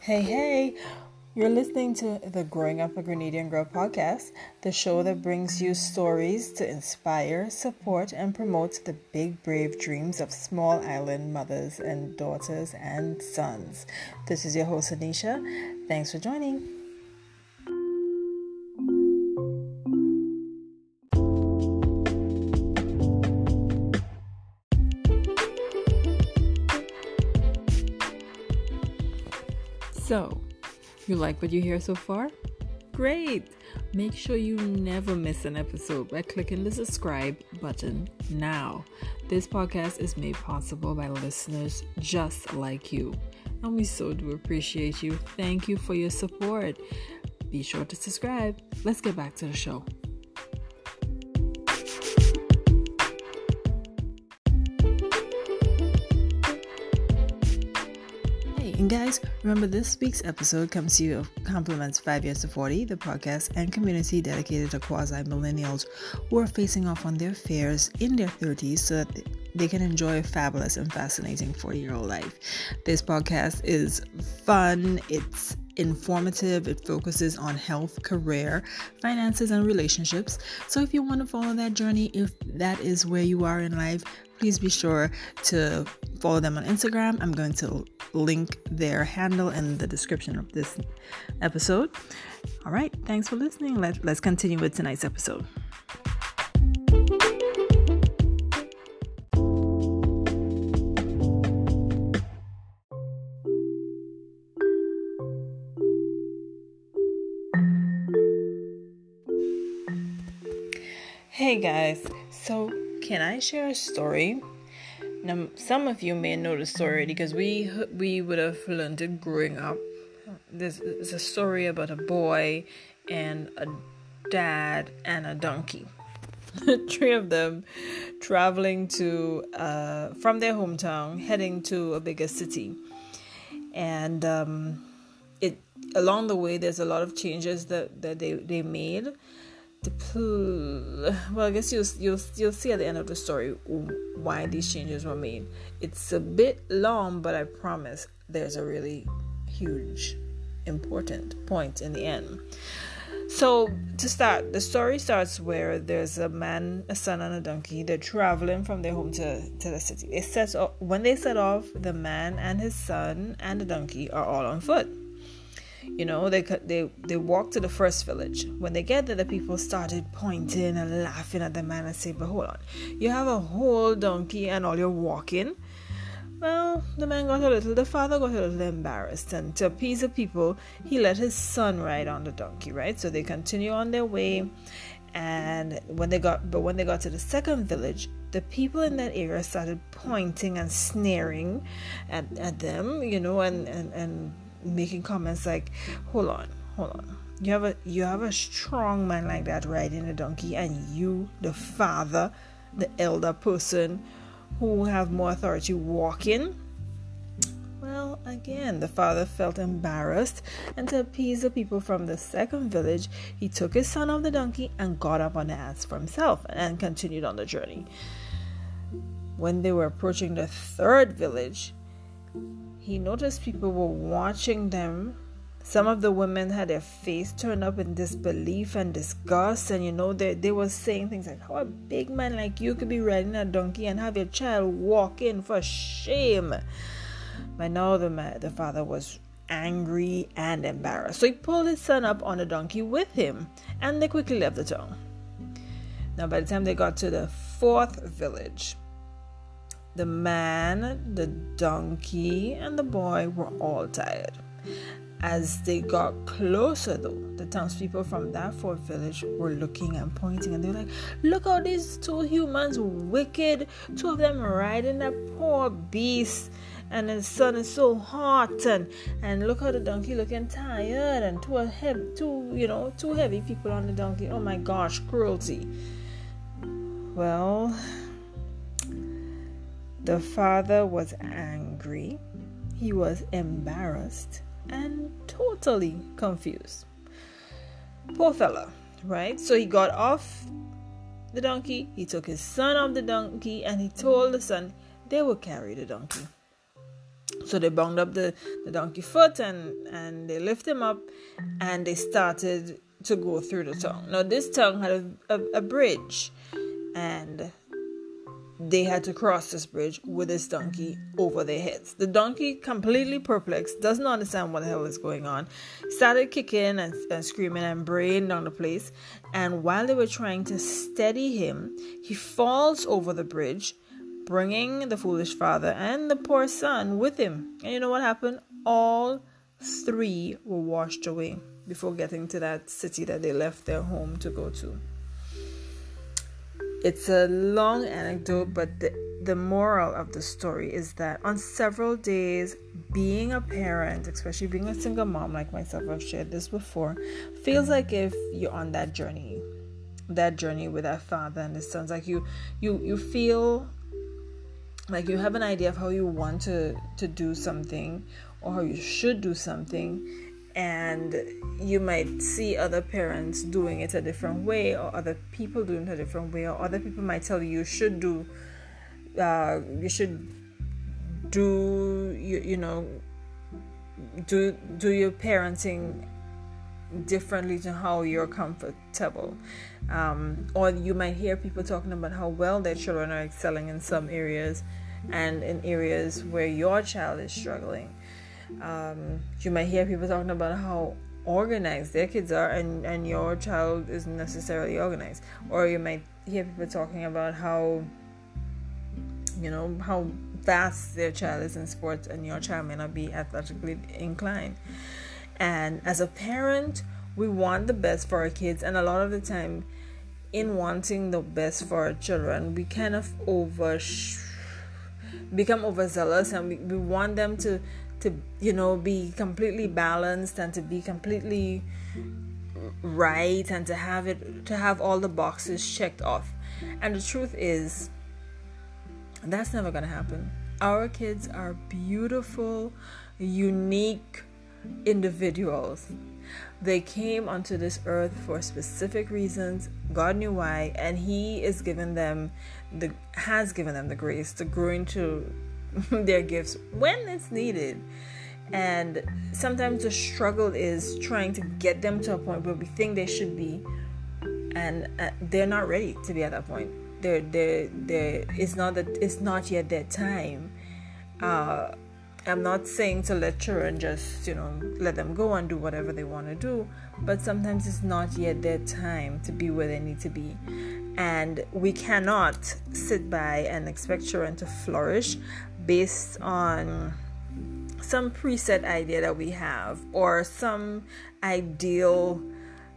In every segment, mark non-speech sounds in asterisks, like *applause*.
Hey, hey, you're listening to the Growing Up a Grenadian Girl podcast, the show that brings you stories to inspire, support, and promote the big, brave dreams of small island mothers and daughters and sons. This is your host, Annisha. Thanks for joining. So, you like what you hear so far? Great! Make sure you never miss an episode by clicking the subscribe button now. This podcast is made possible by listeners just like you, and we so do appreciate you. Thank you for your support. Be sure to subscribe. Let's get back to the show. And guys, remember this week's episode comes to you of compliments 5 Years to 40, the podcast and community dedicated to quasi millennials who are facing off on their fears in their 30s so that they can enjoy a fabulous and fascinating 40 year old life. This podcast is fun, it's informative, it focuses on health, career, finances, and relationships. So if you want to follow that journey, if that is where you are in life, please be sure to follow them on Instagram. I'm going to link their handle in the description of this episode. All right, thanks for listening. Let, let's continue with tonight's episode. Guys, so can I share a story? Now, some of you may know the story because we we would have learned it growing up. This is a story about a boy and a dad and a donkey. *laughs* Three of them traveling to uh, from their hometown, heading to a bigger city, and um, it along the way there's a lot of changes that that they they made the well i guess you'll, you'll you'll see at the end of the story why these changes were made. It's a bit long but i promise there's a really huge important point in the end. So to start the story starts where there's a man a son and a donkey. They're traveling from their home to, to the city. It set off, when they set off the man and his son and the donkey are all on foot you know, they they they walked to the first village. When they get there, the people started pointing and laughing at the man and say, "But hold on, you have a whole donkey and all you're walking." Well, the man got a little, the father got a little embarrassed, and to appease the people, he let his son ride on the donkey, right? So they continue on their way, and when they got, but when they got to the second village, the people in that area started pointing and sneering at, at them, you know, and, and, and making comments like, "Hold on, hold on." You have a you have a strong man like that riding a donkey, and you, the father, the elder person, who have more authority, walking. Well, again, the father felt embarrassed, and to appease the people from the second village, he took his son off the donkey and got up on the ass for himself and continued on the journey. When they were approaching the third village, he noticed people were watching them. Some of the women had their face turned up in disbelief and disgust, and you know, they, they were saying things like, How a big man like you could be riding a donkey and have your child walk in for shame. By now, the, the father was angry and embarrassed. So he pulled his son up on a donkey with him, and they quickly left the town. Now, by the time they got to the fourth village, the man, the donkey, and the boy were all tired. As they got closer, though, the townspeople from that fourth village were looking and pointing, and they were like, Look how these two humans wicked, two of them riding that poor beast, and the sun is so hot, and and look how the donkey looking tired, and two heavy, two you know, two heavy people on the donkey. Oh my gosh, cruelty. Well, the father was angry, he was embarrassed, and totally confused. Poor fella, right? So he got off the donkey, he took his son off the donkey, and he told the son they would carry the donkey. So they bound up the, the donkey foot and, and they lift him up and they started to go through the tongue. Now, this tongue had a, a, a bridge and they had to cross this bridge with this donkey over their heads. The donkey, completely perplexed, doesn't understand what the hell is going on, started kicking and, and screaming and braying down the place. And while they were trying to steady him, he falls over the bridge, bringing the foolish father and the poor son with him. And you know what happened? All three were washed away before getting to that city that they left their home to go to. It's a long anecdote, but the, the moral of the story is that on several days, being a parent, especially being a single mom like myself, I've shared this before, feels like if you're on that journey, that journey with that father and his sons. Like you, you, you feel like you have an idea of how you want to to do something or how you should do something and you might see other parents doing it a different way or other people doing it a different way or other people might tell you you should do uh, you should do you, you know do do your parenting differently to how you're comfortable. Um, or you might hear people talking about how well their children are excelling in some areas and in areas where your child is struggling um, you might hear people talking about how organized their kids are and, and your child isn't necessarily organized. Or you might hear people talking about how you know how fast their child is in sports and your child may not be athletically inclined. And as a parent we want the best for our kids. And a lot of the time in wanting the best for our children we kind of over become overzealous and we, we want them to to you know be completely balanced and to be completely right and to have it to have all the boxes checked off. And the truth is that's never going to happen. Our kids are beautiful unique individuals. They came onto this earth for specific reasons. God knew why and he is giving them the has given them the grace to grow into *laughs* their gifts when it's needed. And sometimes the struggle is trying to get them to a point where we think they should be, and uh, they're not ready to be at that point. They're, they're, they're, it's not that it's not yet their time. Uh, I'm not saying to let children just, you know, let them go and do whatever they want to do, but sometimes it's not yet their time to be where they need to be. And we cannot sit by and expect children to flourish based on some preset idea that we have or some ideal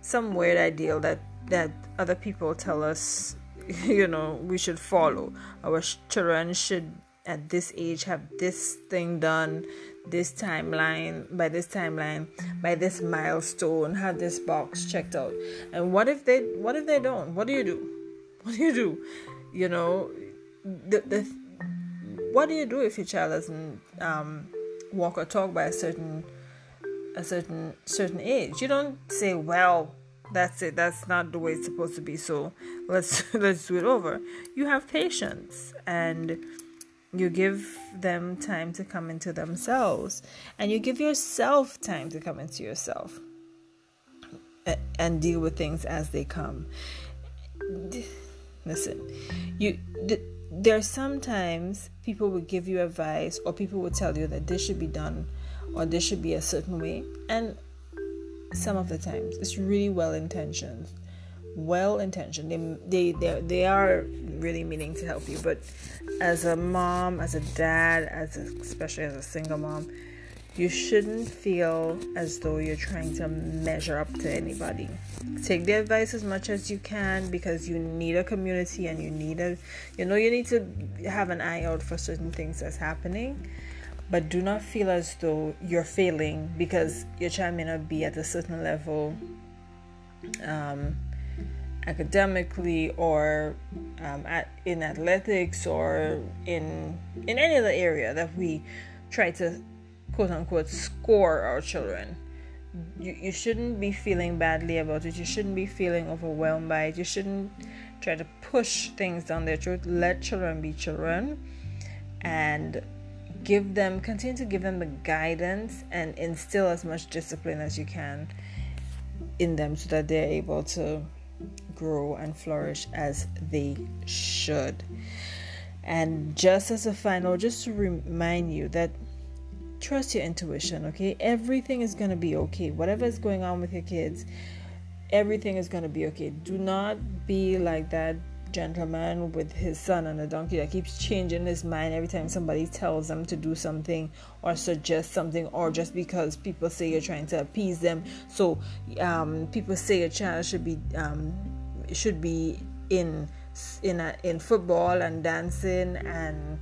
some weird ideal that that other people tell us *laughs* you know we should follow our children should at this age have this thing done this timeline by this timeline by this milestone have this box checked out and what if they what if they don't what do you do *laughs* what do you do you know the the what do you do if your child doesn't um, walk or talk by a certain a certain certain age? You don't say, "Well, that's it. That's not the way it's supposed to be. So let's *laughs* let's do it over." You have patience and you give them time to come into themselves, and you give yourself time to come into yourself and deal with things as they come. Listen, you there are sometimes people will give you advice or people will tell you that this should be done or this should be a certain way and some of the times it's really well intentioned well intentioned they, they they they are really meaning to help you but as a mom as a dad as a, especially as a single mom you shouldn't feel as though you're trying to measure up to anybody. Take the advice as much as you can because you need a community and you need a, you know, you need to have an eye out for certain things that's happening. But do not feel as though you're failing because your child may not be at a certain level um, academically or um, at, in athletics or in in any other area that we try to quote unquote score our children. You, you shouldn't be feeling badly about it. You shouldn't be feeling overwhelmed by it. You shouldn't try to push things down their throat. Let children be children and give them continue to give them the guidance and instill as much discipline as you can in them so that they're able to grow and flourish as they should. And just as a final, just to remind you that trust your intuition, okay? Everything is going to be okay. Whatever is going on with your kids, everything is going to be okay. Do not be like that gentleman with his son on a donkey that keeps changing his mind every time somebody tells them to do something or suggest something or just because people say you're trying to appease them. So um, people say a child should be um, should be in in a, in football and dancing and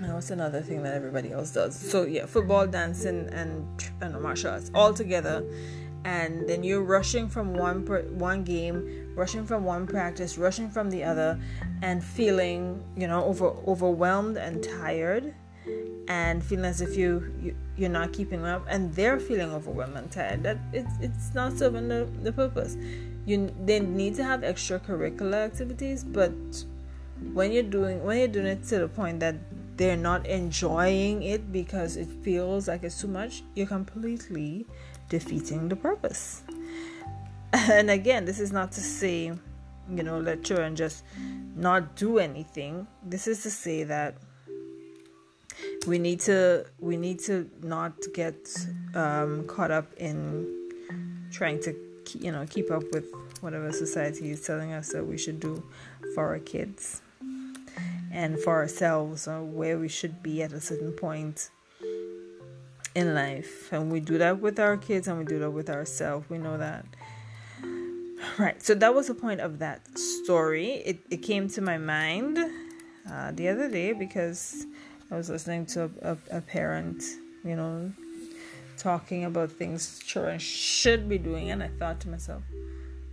and what's another thing that everybody else does? So yeah football dancing and and martial arts all together and then you're rushing from one one game, rushing from one practice, rushing from the other, and feeling you know over overwhelmed and tired, and feeling as if you, you you're not keeping up, and they're feeling overwhelmed and tired. That it's it's not serving the, the purpose. You they need to have extracurricular activities, but when you're doing when you're doing it to the point that they're not enjoying it because it feels like it's too much, you're completely defeating the purpose. *laughs* And again, this is not to say, you know, let children just not do anything. This is to say that we need to we need to not get um, caught up in trying to you know keep up with whatever society is telling us that we should do for our kids and for ourselves or where we should be at a certain point in life. And we do that with our kids and we do that with ourselves. We know that. Right. So that was the point of that story. It, it came to my mind uh, the other day because I was listening to a, a, a parent, you know, talking about things children should be doing. And I thought to myself,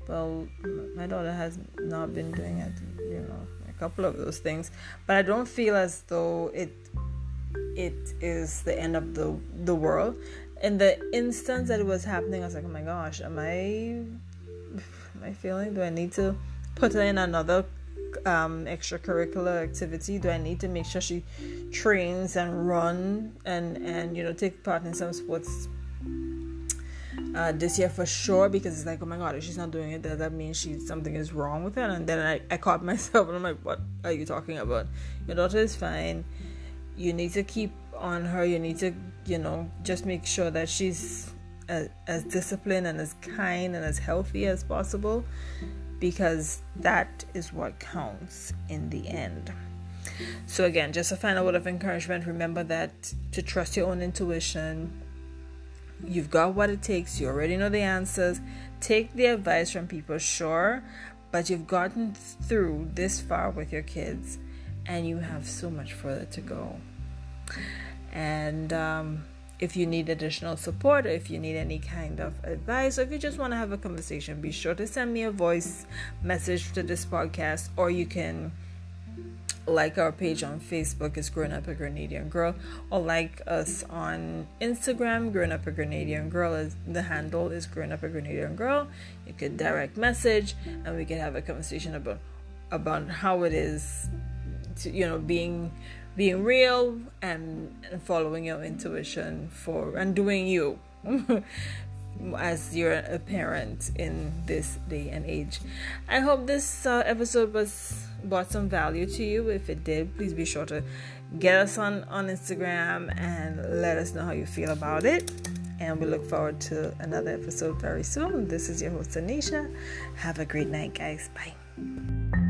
well, my daughter has not been doing it, you know, a couple of those things. But I don't feel as though it it is the end of the the world. In the instance that it was happening, I was like, oh my gosh, am I *sighs* am I feeling? Do I need to put her in another um, extracurricular activity? Do I need to make sure she trains and run and and you know take part in some sports uh, this year for sure? Because it's like, oh my god, if she's not doing it, does that mean she something is wrong with her? And then I, I caught *laughs* myself and I'm like, what are you talking about? Your daughter is fine you need to keep on her you need to you know just make sure that she's as, as disciplined and as kind and as healthy as possible because that is what counts in the end. So again just a final word of encouragement. Remember that to trust your own intuition you've got what it takes you already know the answers. Take the advice from people sure but you've gotten through this far with your kids and you have so much further to go. And um, if you need additional support, or if you need any kind of advice, or if you just want to have a conversation, be sure to send me a voice message to this podcast, or you can like our page on Facebook is Growing Up a Grenadian Girl, or like us on Instagram, Growing Up a Grenadian Girl is the handle is Growing Up a Grenadian Girl. You could direct message and we can have a conversation about about how it is to, you know being being real and, and following your intuition for and doing you *laughs* as you're a parent in this day and age. I hope this uh, episode was brought some value to you. If it did, please be sure to get us on on Instagram and let us know how you feel about it. And we look forward to another episode very soon. This is your host Annisha. Have a great night, guys. Bye.